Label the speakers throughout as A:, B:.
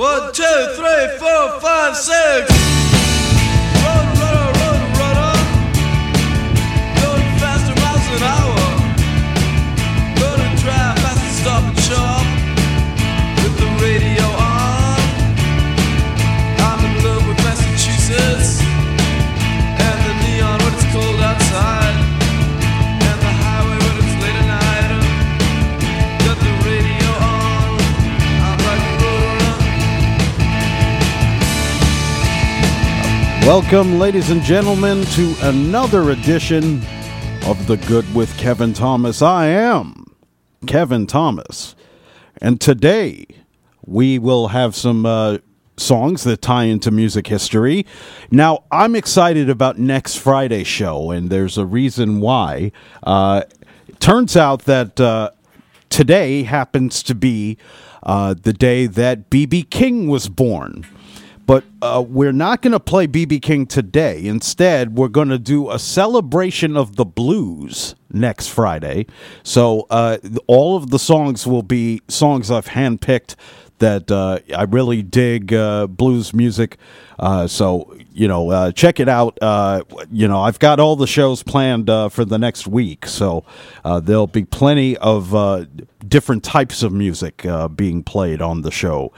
A: One, two, three, four, five, six.
B: Welcome, ladies and gentlemen, to another edition of The Good with Kevin Thomas. I am Kevin Thomas, and today we will have some uh, songs that tie into music history. Now, I'm excited about next Friday's show, and there's a reason why. Uh, turns out that uh, today happens to be uh, the day that B.B. King was born. But uh, we're not going to play BB King today. Instead, we're going to do a celebration of the blues next Friday. So uh, all of the songs will be songs I've handpicked that uh, I really dig uh, blues music. Uh, so you know, uh, check it out. Uh, you know, I've got all the shows planned uh, for the next week, so there'll be plenty of different types of music being played on the show.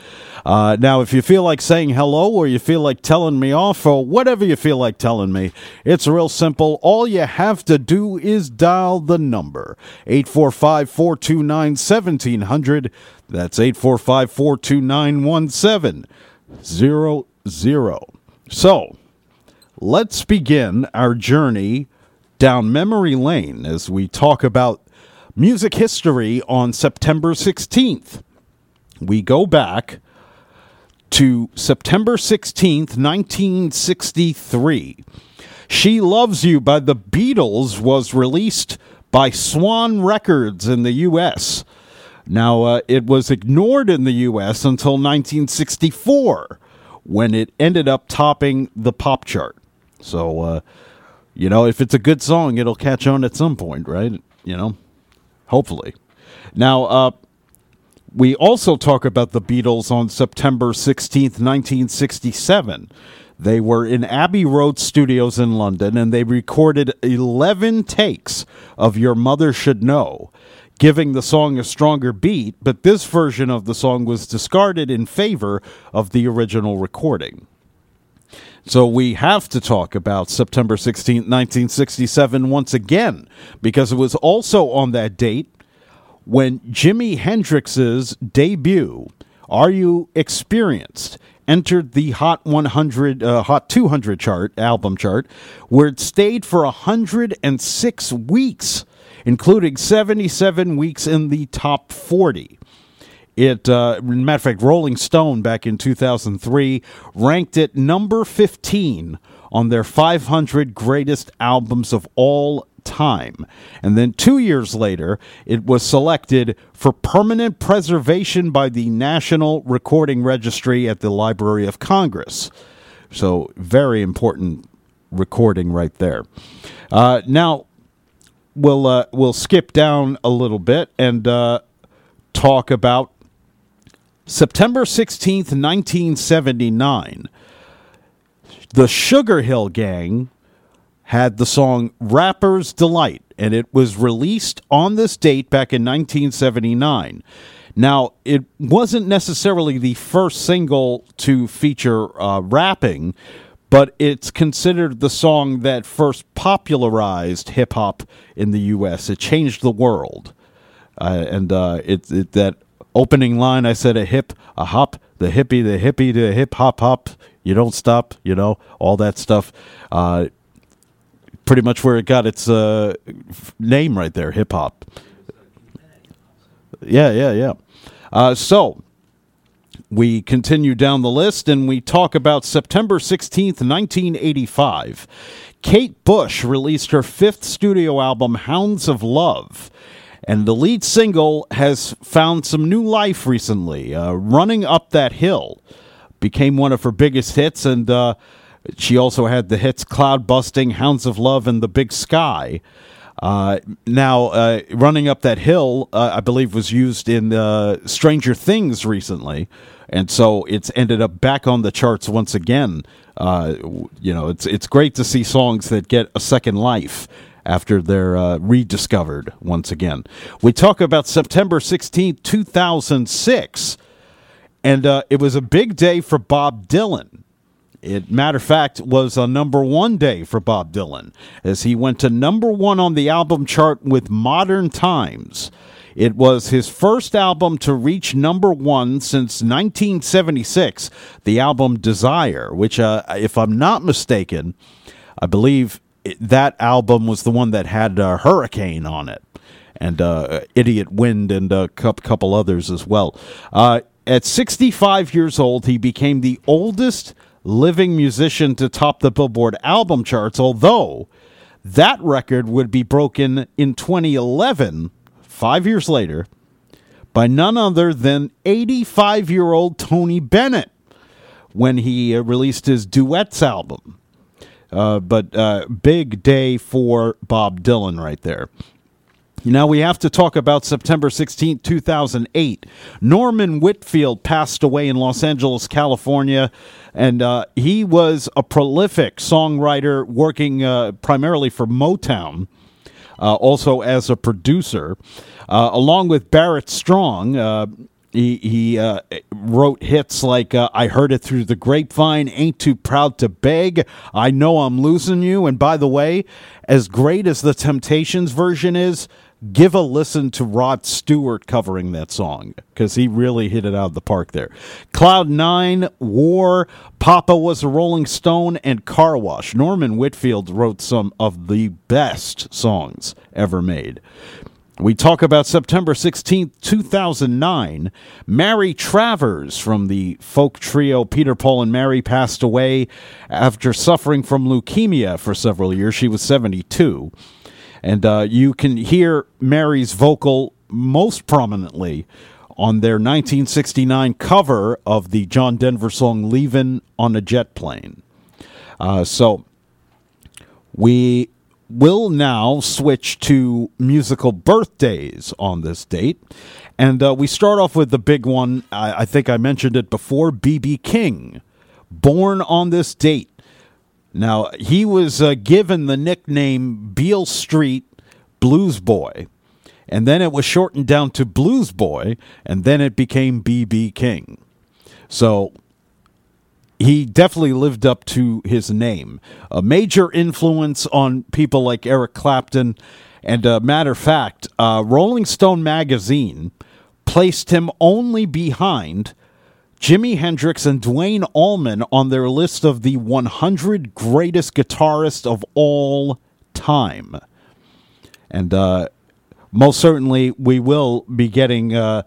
B: Now, if you feel like saying hello, or you feel like telling me off, or whatever you feel like telling me, it's real simple. All you have to do is dial the number 845 429 1700. That's 845 429 1700. So, let's begin our journey down memory lane as we talk about music history on September 16th. We go back to September 16th, 1963. She Loves You by the Beatles was released by Swan Records in the U.S. Now, uh, it was ignored in the U.S. until 1964 when it ended up topping the pop chart. So, uh, you know, if it's a good song, it'll catch on at some point, right? You know, hopefully. Now, uh, we also talk about the Beatles on September 16th, 1967. They were in Abbey Road Studios in London and they recorded 11 takes of Your Mother Should Know, giving the song a stronger beat, but this version of the song was discarded in favor of the original recording. So we have to talk about September 16th, 1967 once again, because it was also on that date when Jimi Hendrix's debut, Are You Experienced, entered the Hot 100, uh, Hot 200 chart, album chart, where it stayed for 106 weeks, including 77 weeks in the top 40. It, uh, matter of fact, Rolling Stone back in 2003 ranked it number 15 on their 500 greatest albums of all time. And then two years later, it was selected for permanent preservation by the National Recording Registry at the Library of Congress. So, very important recording right there. Uh, now, we'll uh, we'll skip down a little bit and uh, talk about September 16th, 1979. The Sugar Hill Gang had the song Rapper's Delight, and it was released on this date back in 1979. Now, it wasn't necessarily the first single to feature uh, rapping, but it's considered the song that first popularized hip hop in the U.S. It changed the world. Uh, and uh, it, it that opening line I said a hip, a hop, the hippie, the hippie, the hip hop hop. You don't stop, you know, all that stuff. Uh, pretty much where it got its uh, name right there, hip hop. Yeah, yeah, yeah. Uh, so we continue down the list and we talk about September 16th, 1985. Kate Bush released her fifth studio album, Hounds of Love. And the lead single has found some new life recently. Uh, Running Up That Hill became one of her biggest hits, and uh, she also had the hits Cloud Busting, Hounds of Love, and The Big Sky. Uh, now, uh, running up that hill, uh, I believe, was used in uh, Stranger Things recently, and so it's ended up back on the charts once again. Uh, you know, it's it's great to see songs that get a second life after they're uh, rediscovered once again. We talk about September sixteenth, two thousand six, and uh, it was a big day for Bob Dylan. It matter of fact was a number one day for Bob Dylan as he went to number one on the album chart with Modern Times. It was his first album to reach number one since 1976, the album Desire, which, uh, if I'm not mistaken, I believe it, that album was the one that had uh, Hurricane on it and uh, Idiot Wind and a cou- couple others as well. Uh, at 65 years old, he became the oldest living musician to top the Billboard album charts, although that record would be broken in 2011, five years later, by none other than 85 year old Tony Bennett when he uh, released his Duets album. Uh, but uh, big day for Bob Dylan right there. Now we have to talk about September 16, 2008. Norman Whitfield passed away in Los Angeles, California, and uh, he was a prolific songwriter working uh, primarily for Motown, also as a producer. Uh, along with Barrett Strong, uh, he, he uh, wrote hits like uh, I Heard It Through the Grapevine, Ain't Too Proud to Beg, I Know I'm Losing You. And by the way, as great as the Temptations version is, give a listen to Rod Stewart covering that song because he really hit it out of the park there. Cloud Nine, War, Papa was a Rolling Stone, and Car Wash. Norman Whitfield wrote some of the best songs ever made. We talk about September 16th, 2009. Mary Travers from the folk trio Peter, Paul, and Mary passed away after suffering from leukemia for several years. She was 72. And uh, you can hear Mary's vocal most prominently on their 1969 cover of the John Denver song Leavin' on a Jet Plane. Uh, so we will now switch to musical birthdays on this date. And uh, we start off with the big one. I, I think I mentioned it before B.B. King, born on this date. Now, he was uh, given the nickname Beale Street Blues Boy. And then it was shortened down to Blues Boy, and then it became B.B. King. So he definitely lived up to his name. A major influence on people like Eric Clapton. And uh, matter of fact, uh, Rolling Stone magazine placed him only behind Jimi Hendrix and Duane Allman on their list of the 100 greatest guitarists of all time. And uh, most certainly, we will be getting uh,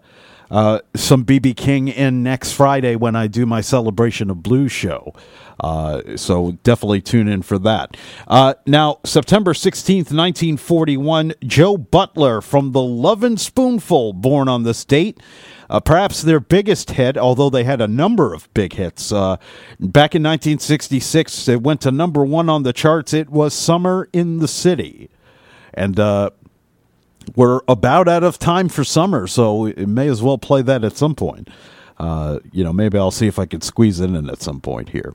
B: uh, some BB King in next Friday when I do my celebration of blues show. Uh, so definitely tune in for that. Uh, now, September 16th, 1941, Joe Butler from the Lovin' Spoonful, born on this date. Uh, perhaps their biggest hit, although they had a number of big hits. Uh, back in 1966, it went to number one on the charts. It was Summer in the City. And uh, we're about out of time for summer, so we may as well play that at some point. Uh, you know, maybe I'll see if I can squeeze it in at some point here.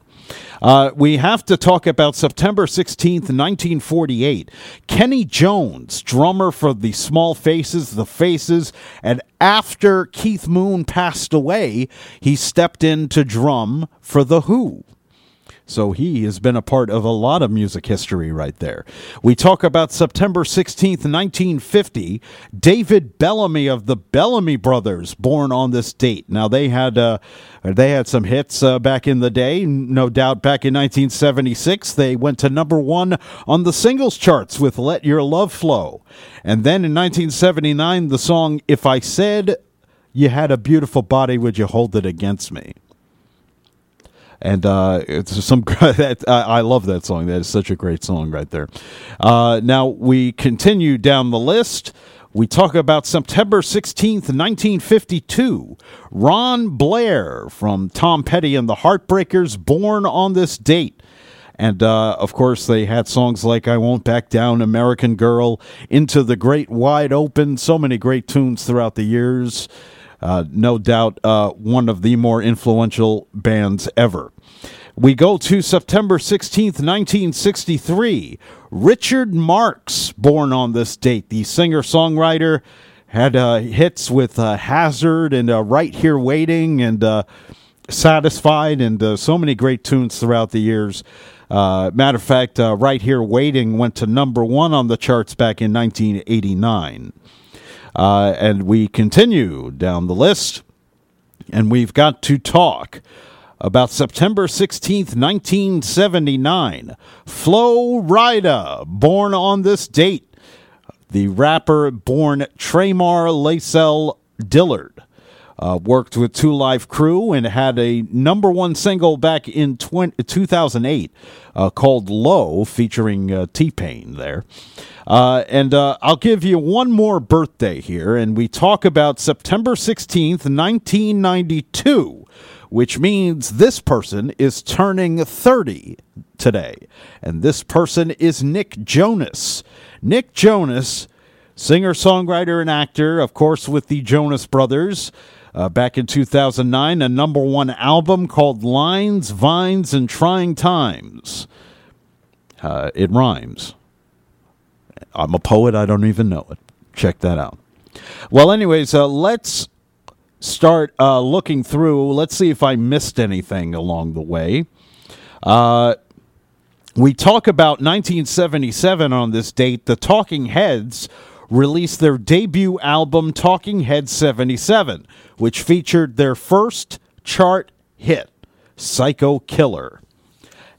B: Uh, we have to talk about September 16th, 1948. Kenny Jones, drummer for the Small Faces, the Faces, and after Keith Moon passed away, he stepped in to drum for The Who. So he has been a part of a lot of music history right there. We talk about September 16th, 1950, David Bellamy of the Bellamy Brothers, born on this date. Now they had uh, they had some hits uh, back in the day, no doubt back in 1976 they went to number 1 on the singles charts with Let Your Love Flow. And then in 1979 the song If I Said You Had a Beautiful Body Would You Hold It Against Me? And uh, it's some that I I love that song. That is such a great song right there. Uh, now we continue down the list. We talk about September 16th, 1952. Ron Blair from Tom Petty and the Heartbreakers, born on this date. And uh, of course, they had songs like I Won't Back Down, American Girl, Into the Great Wide Open, so many great tunes throughout the years. Uh, no doubt uh, one of the more influential bands ever. We go to September 16th, 1963. Richard Marx, born on this date, the singer songwriter, had uh, hits with uh, Hazard and uh, Right Here Waiting and Satisfied and so many great tunes throughout the years. Matter of fact, Right Here Waiting went to number one on the charts back in 1989. Uh, and we continue down the list, and we've got to talk about September 16th, 1979. Flo Rida, born on this date. The rapper born Tramar Lacel Dillard. Uh, worked with Two Live Crew and had a number one single back in 20, 2008 uh, called Low, featuring uh, T Pain there. Uh, and uh, I'll give you one more birthday here, and we talk about September 16th, 1992 which means this person is turning 30 today. And this person is Nick Jonas. Nick Jonas, singer, songwriter, and actor, of course, with the Jonas Brothers. Uh, back in 2009, a number one album called Lines, Vines, and Trying Times. Uh, it rhymes. I'm a poet, I don't even know it. Check that out. Well, anyways, uh, let's start uh, looking through. Let's see if I missed anything along the way. Uh, we talk about 1977 on this date. The Talking Heads released their debut album, Talking Head 77, which featured their first chart hit, Psycho Killer.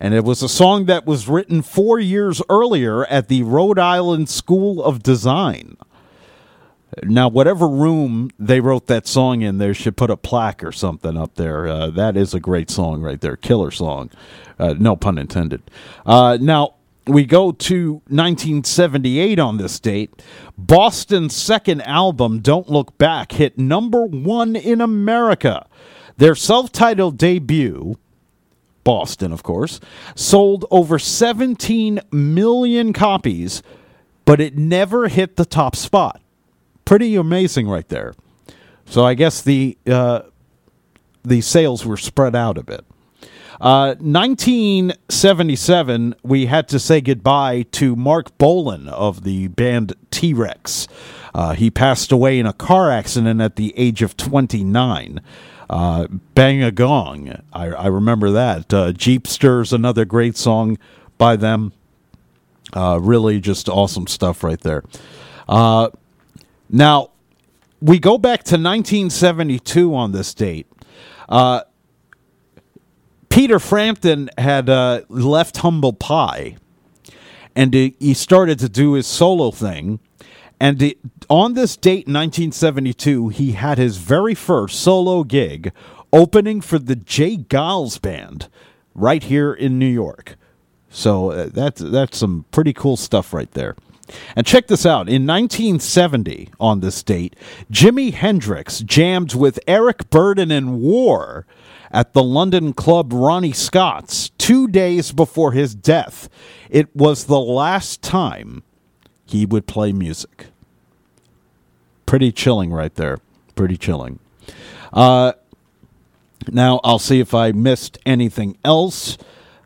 B: And it was a song that was written four years earlier at the Rhode Island School of Design. Now, whatever room they wrote that song in, they should put a plaque or something up there. Uh, that is a great song right there, killer song. Uh, no pun intended. Uh, now, we go to 1978 on this date. Boston's second album, Don't Look Back, hit number one in America. Their self titled debut, Boston, of course, sold over 17 million copies, but it never hit the top spot pretty amazing right there. So I guess the uh, the sales were spread out a bit. Uh, 1977, we had to say goodbye to Marc Bolan of the band T Rex. Uh, he passed away in a car accident at the age of 29. Uh, Bang a Gong, I, I remember that. Uh, Jeepster's another great song by them. Uh, really just awesome stuff right there. Uh, now, we go back to 1972 on this date. Uh, Peter Frampton had uh, left Humble Pie, and he started to do his solo thing. And on this date, 1972, he had his very first solo gig opening for the J. Geils Band right here in New York. So uh, that's that's some pretty cool stuff right there. And check this out. In 1970, on this date, Jimi Hendrix jammed with Eric Burdon and War at the London club Ronnie Scott's two days before his death. It was the last time he would play music. Pretty chilling right there. Pretty chilling. Uh, now, I'll see if I missed anything else.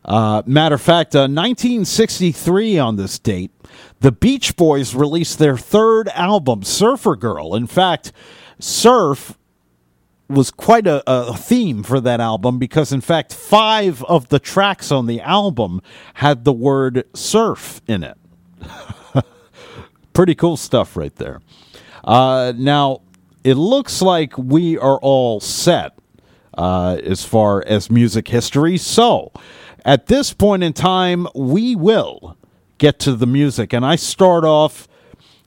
B: Uh, matter of fact, uh, 1963 on this date, the Beach Boys released their third album, Surfer Girl. In fact, surf was quite a, a, theme for that album because, in fact, five of the tracks on the album had the word surf in it. Pretty cool stuff right there. Uh, now, it looks like we are all set uh, as far as music history. So, at this point in time, we will get to the music. And I start off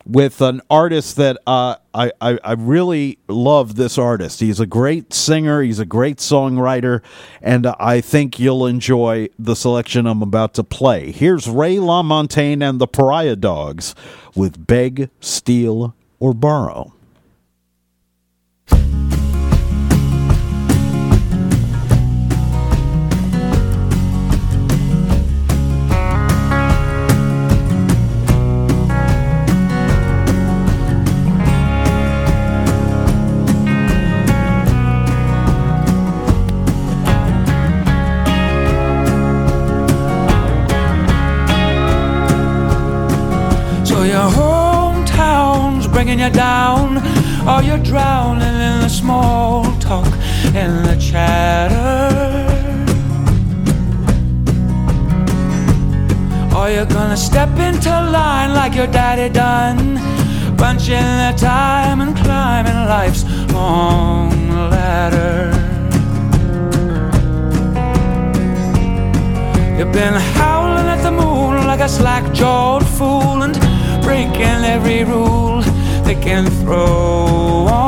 B: with an artist that uh, I, I, I really love this artist. He's a great singer, he's a great songwriter, and I think you'll enjoy the selection I'm about to play. Here's Ray LaMontagne and the Pariah Dogs with Beg, Steal, or Borrow.
C: Bringing you down, or you're drowning in the small talk and the chatter. Or you're gonna step into line like your daddy done, punching the time and climbing life's long ladder. You've been howling at the moon like a slack jawed fool and breaking every rule they can throw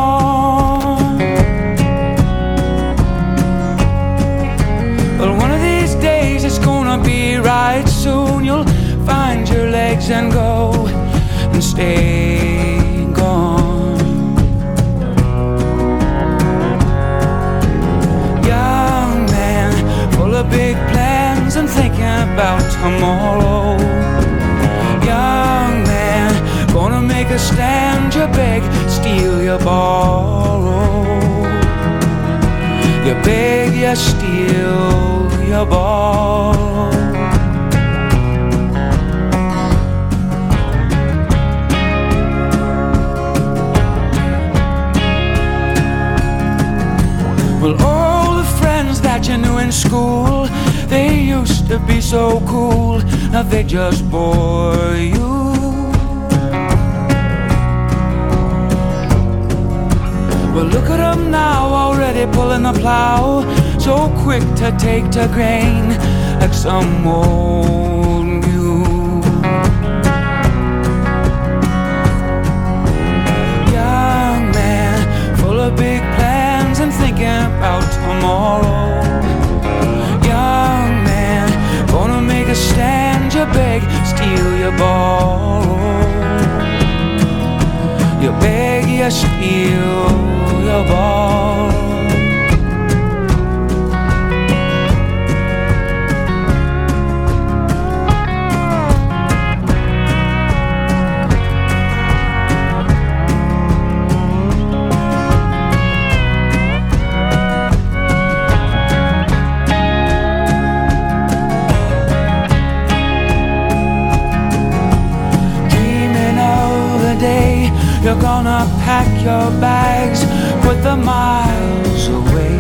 C: your bags, put the miles away.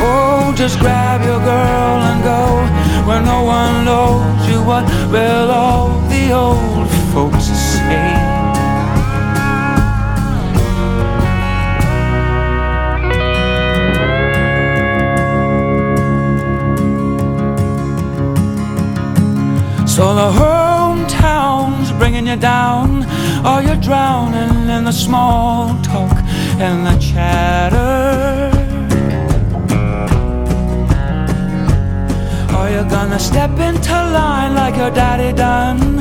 C: Oh, just grab your girl and go where no one knows you. What will all the old folks say? So the hometown's bringing you down, or you're drowning in the small talk and the chatter. Or you're gonna step into line like your daddy done,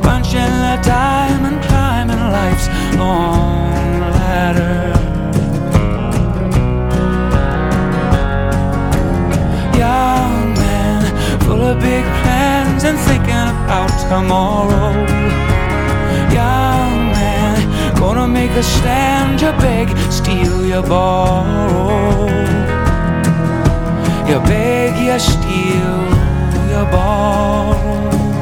C: punching the time and climbing life's long ladder. young man, full of big plans and thinking about tomorrow. Gonna make a stand, you beg, steal, you borrow. You beg, you steal, you borrow.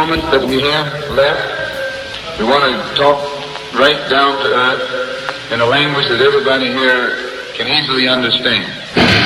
D: moments that we have left, we want to talk right down to earth in a language that everybody here can easily understand.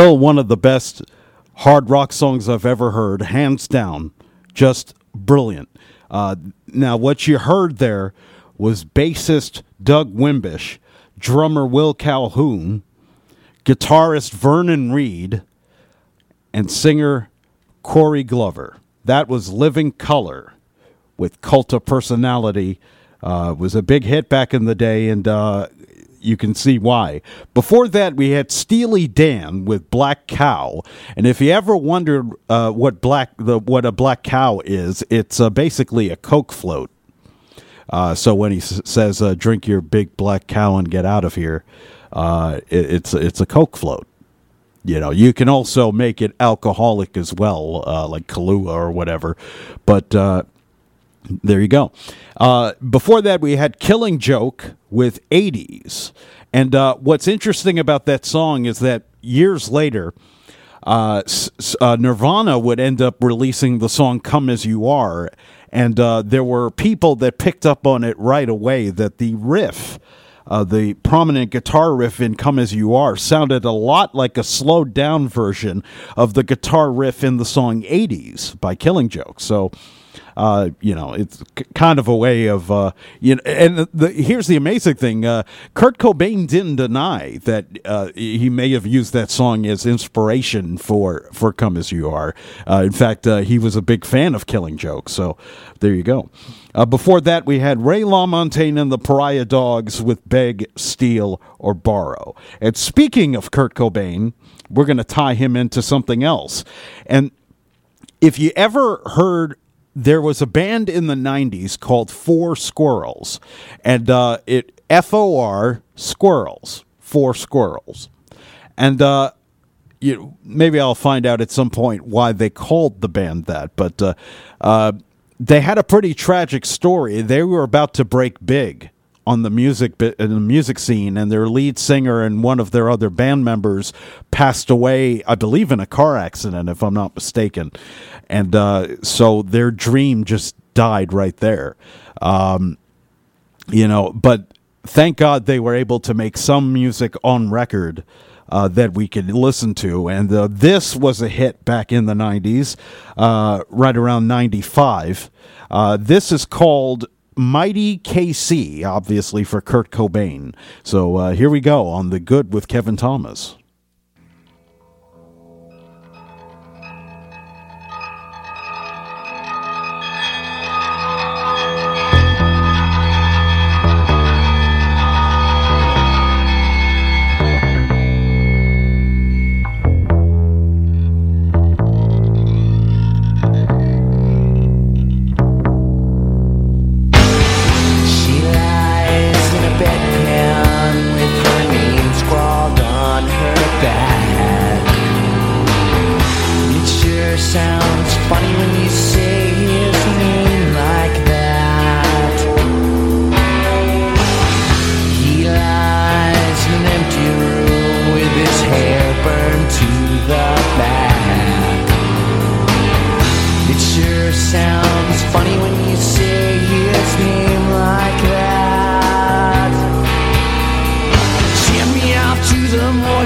B: Still one of the best hard rock songs I've ever heard, hands down. Just brilliant. Uh, now, what you heard there was bassist Doug Wimbish, drummer Will Calhoun, guitarist Vernon Reid, and singer Corey Glover. That was Living Colour with Cult of Personality. Uh, was a big hit back in the day, and uh, you can see why. Before that, we had Steely Dan with Black Cow, and if you ever wondered uh, what black the what a black cow is, it's uh, basically a Coke float. Uh, so when he s- says uh, "drink your big black cow and get out of here," uh, it, it's it's a Coke float. You know, you can also make it alcoholic as well, uh, like Kahlua or whatever. But there you go. Uh, before that, we had Killing Joke with 80s. And uh, what's interesting about that song is that years later, uh, uh, Nirvana would end up releasing the song Come As You Are. And uh, there were people that picked up on it right away that the riff, uh, the prominent guitar riff in Come As You Are, sounded a lot like a slowed down version of the guitar riff in the song 80s by Killing Joke. So uh, you know, it's k- kind of a way of, uh, you know, and the, here's the amazing thing uh, Kurt Cobain didn't deny that uh, he may have used that song as inspiration for, for Come As You Are. Uh, in fact, uh, he was a big fan of Killing Joke, so there you go. Before that, we had Ray LaMontagne and the Pariah Dogs with Beg, Steal, or Borrow. And speaking of Kurt Cobain, we're going to tie him into something else. And if you ever heard there was a band in the 90s called For Squirrels and uh, it f-o-r squirrels For Squirrels. And uh, you maybe i'll find out at some point why they called the band that but uh, uh, they had a pretty tragic story. They were about to break big on the music bit in the music scene and their lead singer and one of their other band members passed away i believe in a car accident if i'm not mistaken. And uh, so their dream just died right there. Um, you know but thank god they were able to make some music on record uh, that we could listen to. And uh, this was a hit back in the 90s uh, right around 95 uh, this is called mighty kc obviously for kurt cobain. So uh, here we go on the good with kevin thomas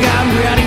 E: I'm ready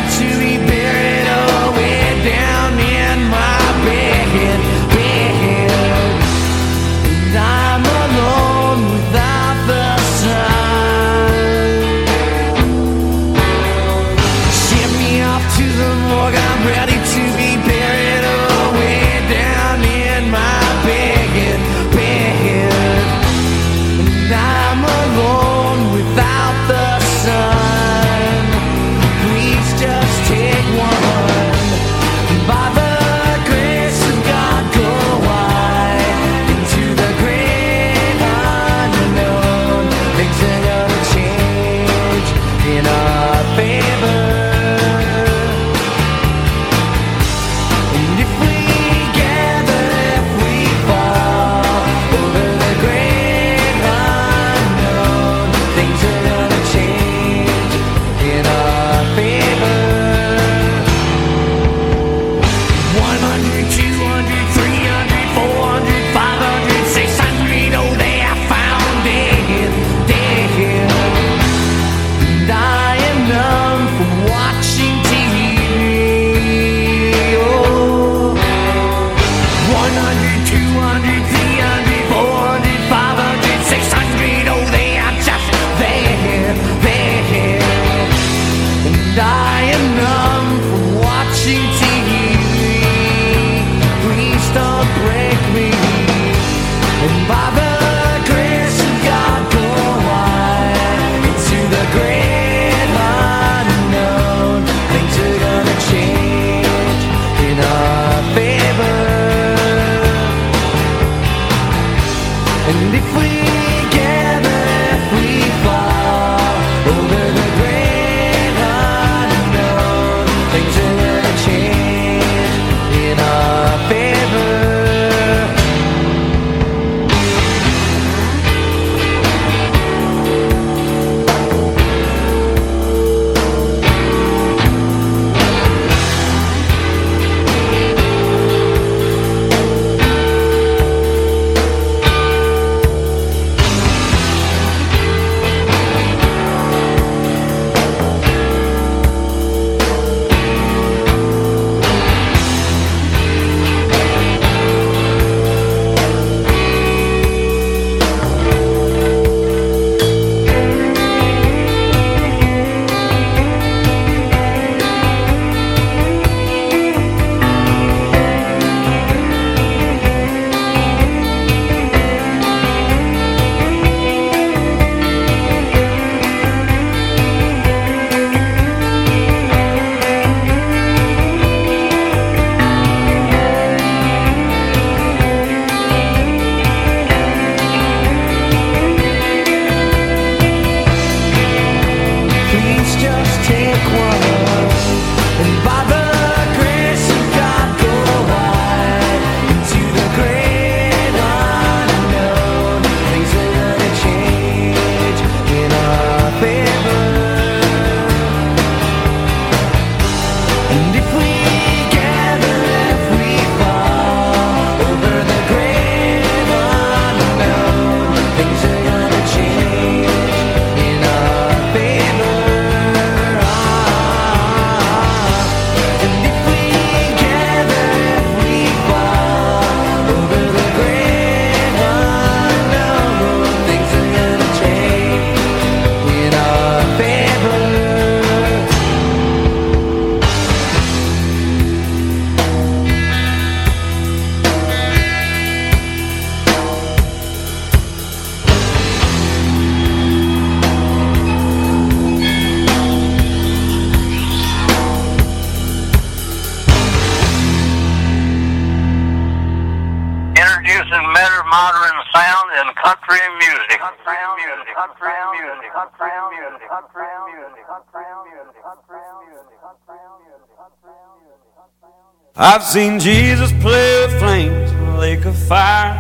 A: I've seen Jesus play with flames in a lake of fire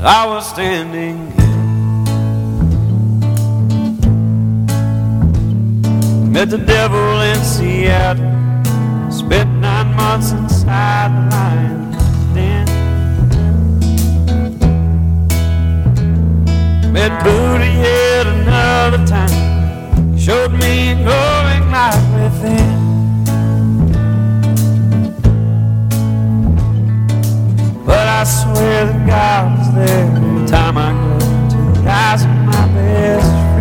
A: I was standing in. Met the devil in Seattle, spent nine months inside the lion's den. Met Buddha yet another time, showed me a glowing light within. But I swear that God was there every time I go to the eyes of my best friend.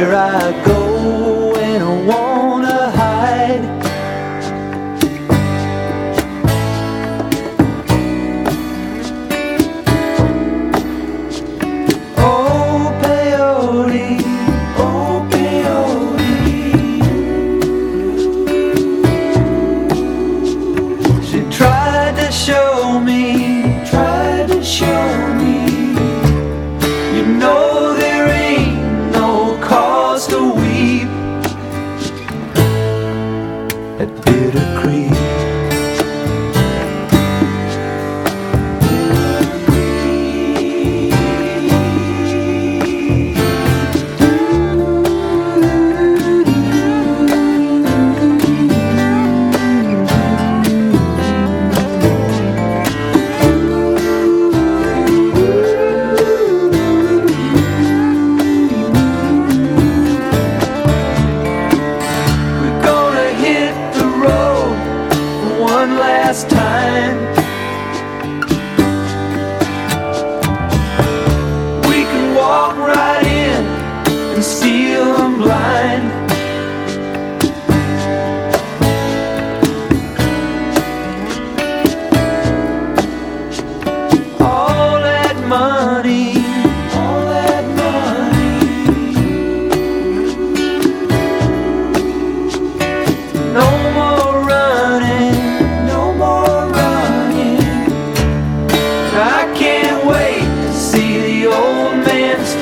F: Where I go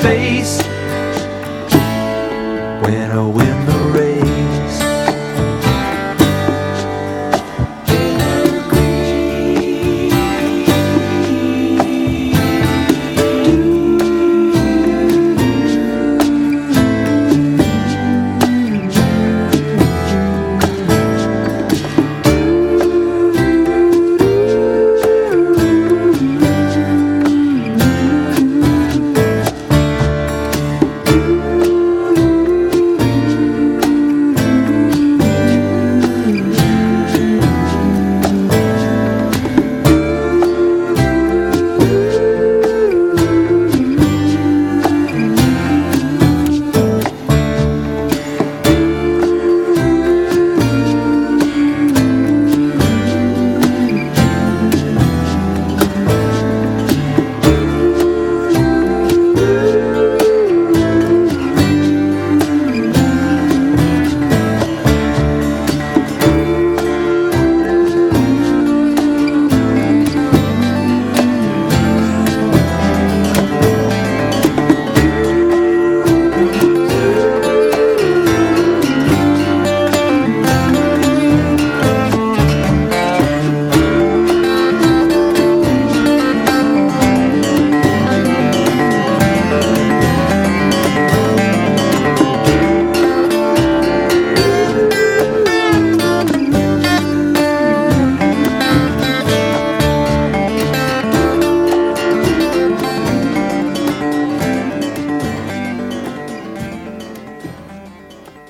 F: face. When I win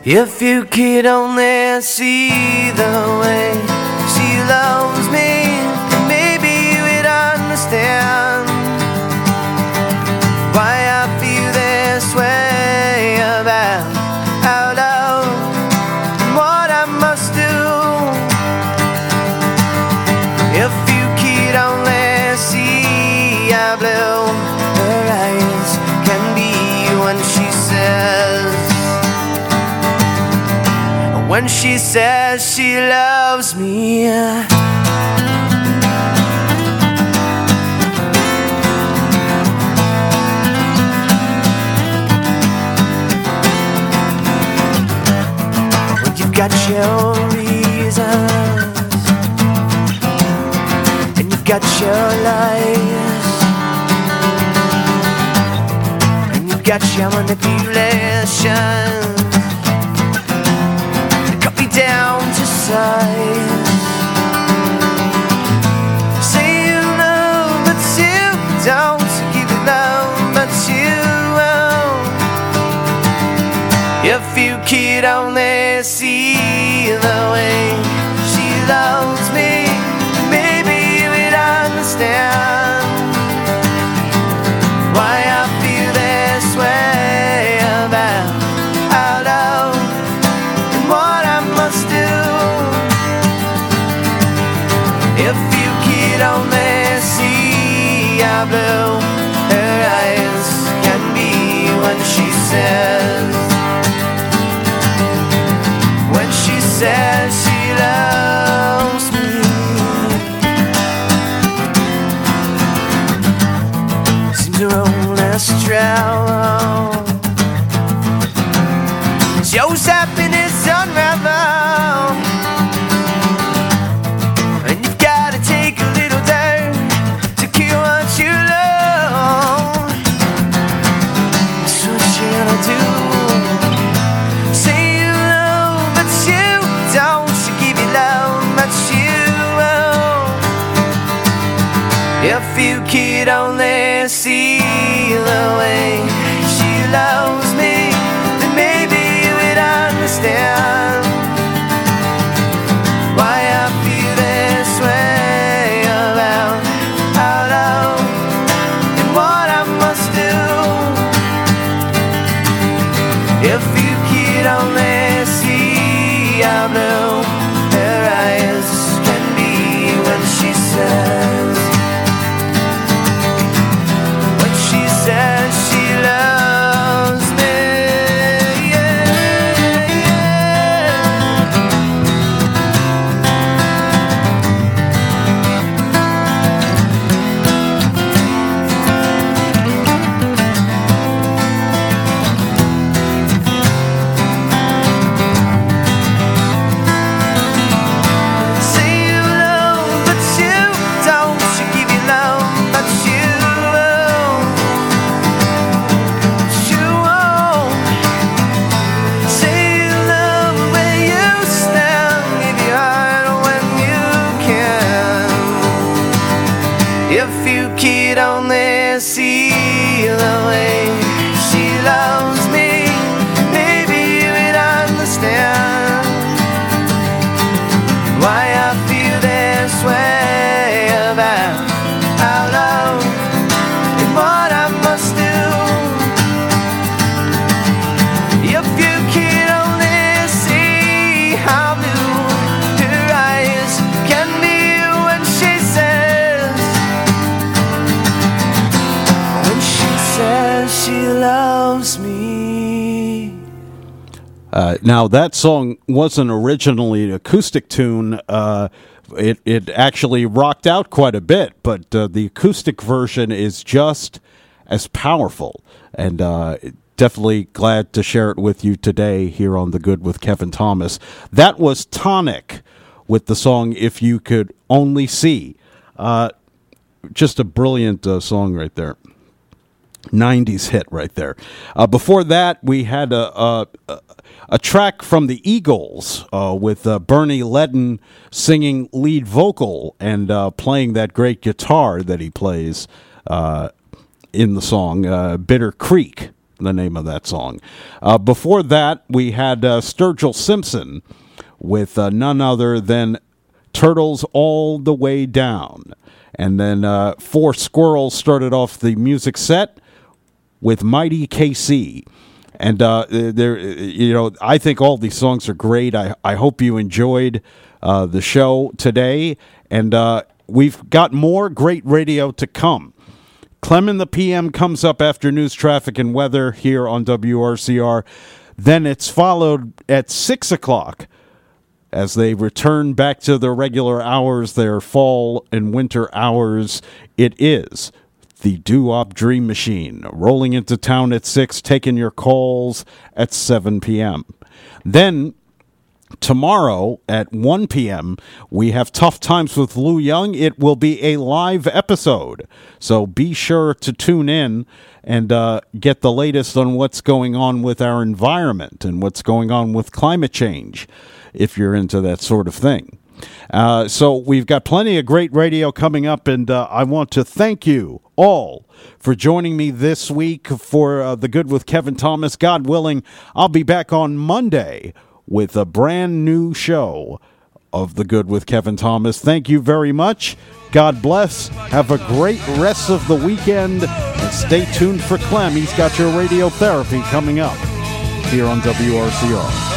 G: If you could only see the way she loves me, she says she loves me. Well, you've got your reasons, and you've got your lies, and you've got your manipulations down when
B: now that song wasn't originally an acoustic tune. Uh, it it actually rocked out quite a bit, but uh, the acoustic version is just as powerful. And uh, definitely glad to share it with you today here on the Good with Kevin Thomas. That was Tonic with the song "If You Could Only See." Uh, just a brilliant uh, song right there. 90s hit right there. Uh, before that, we had a, a, a- track from the Eagles uh, with uh, Bernie Leadon singing lead vocal and uh, playing that great guitar that he plays uh, in the song uh, Bitter Creek. the name of that song. Before that, we had Sturgill Simpson with none other than Turtles All the Way Down. And then For Squirrels started off the music set with Mighty KC. And uh, there, you know, I think all these songs are great. I, I hope you enjoyed uh, the show today, and uh, we've got more great radio to come. Clem the PM comes up after news, traffic, and weather here on WRCR. Then it's followed at six o'clock as they return back to their regular hours, their fall and winter hours. It is the Doo-Wop Dream Machine, rolling into town at 6, taking your calls at 7 p.m. Then tomorrow at 1 p.m., we have Tough Times with Lou Young. It will be a live episode, so be sure to tune in and uh, get the latest on what's going on with our environment and what's going on with climate change if you're into that sort of thing. Uh, so we've got plenty of great radio coming up, and uh, I want to thank you all for joining me this week for uh, the Good with Kevin Thomas. God willing, I'll be back on Monday with a brand new show of the Good with Kevin Thomas. Thank you very much. God bless. Have a great rest of the weekend, and stay tuned for Clem. He's got your radiotherapy coming up here on WRCR.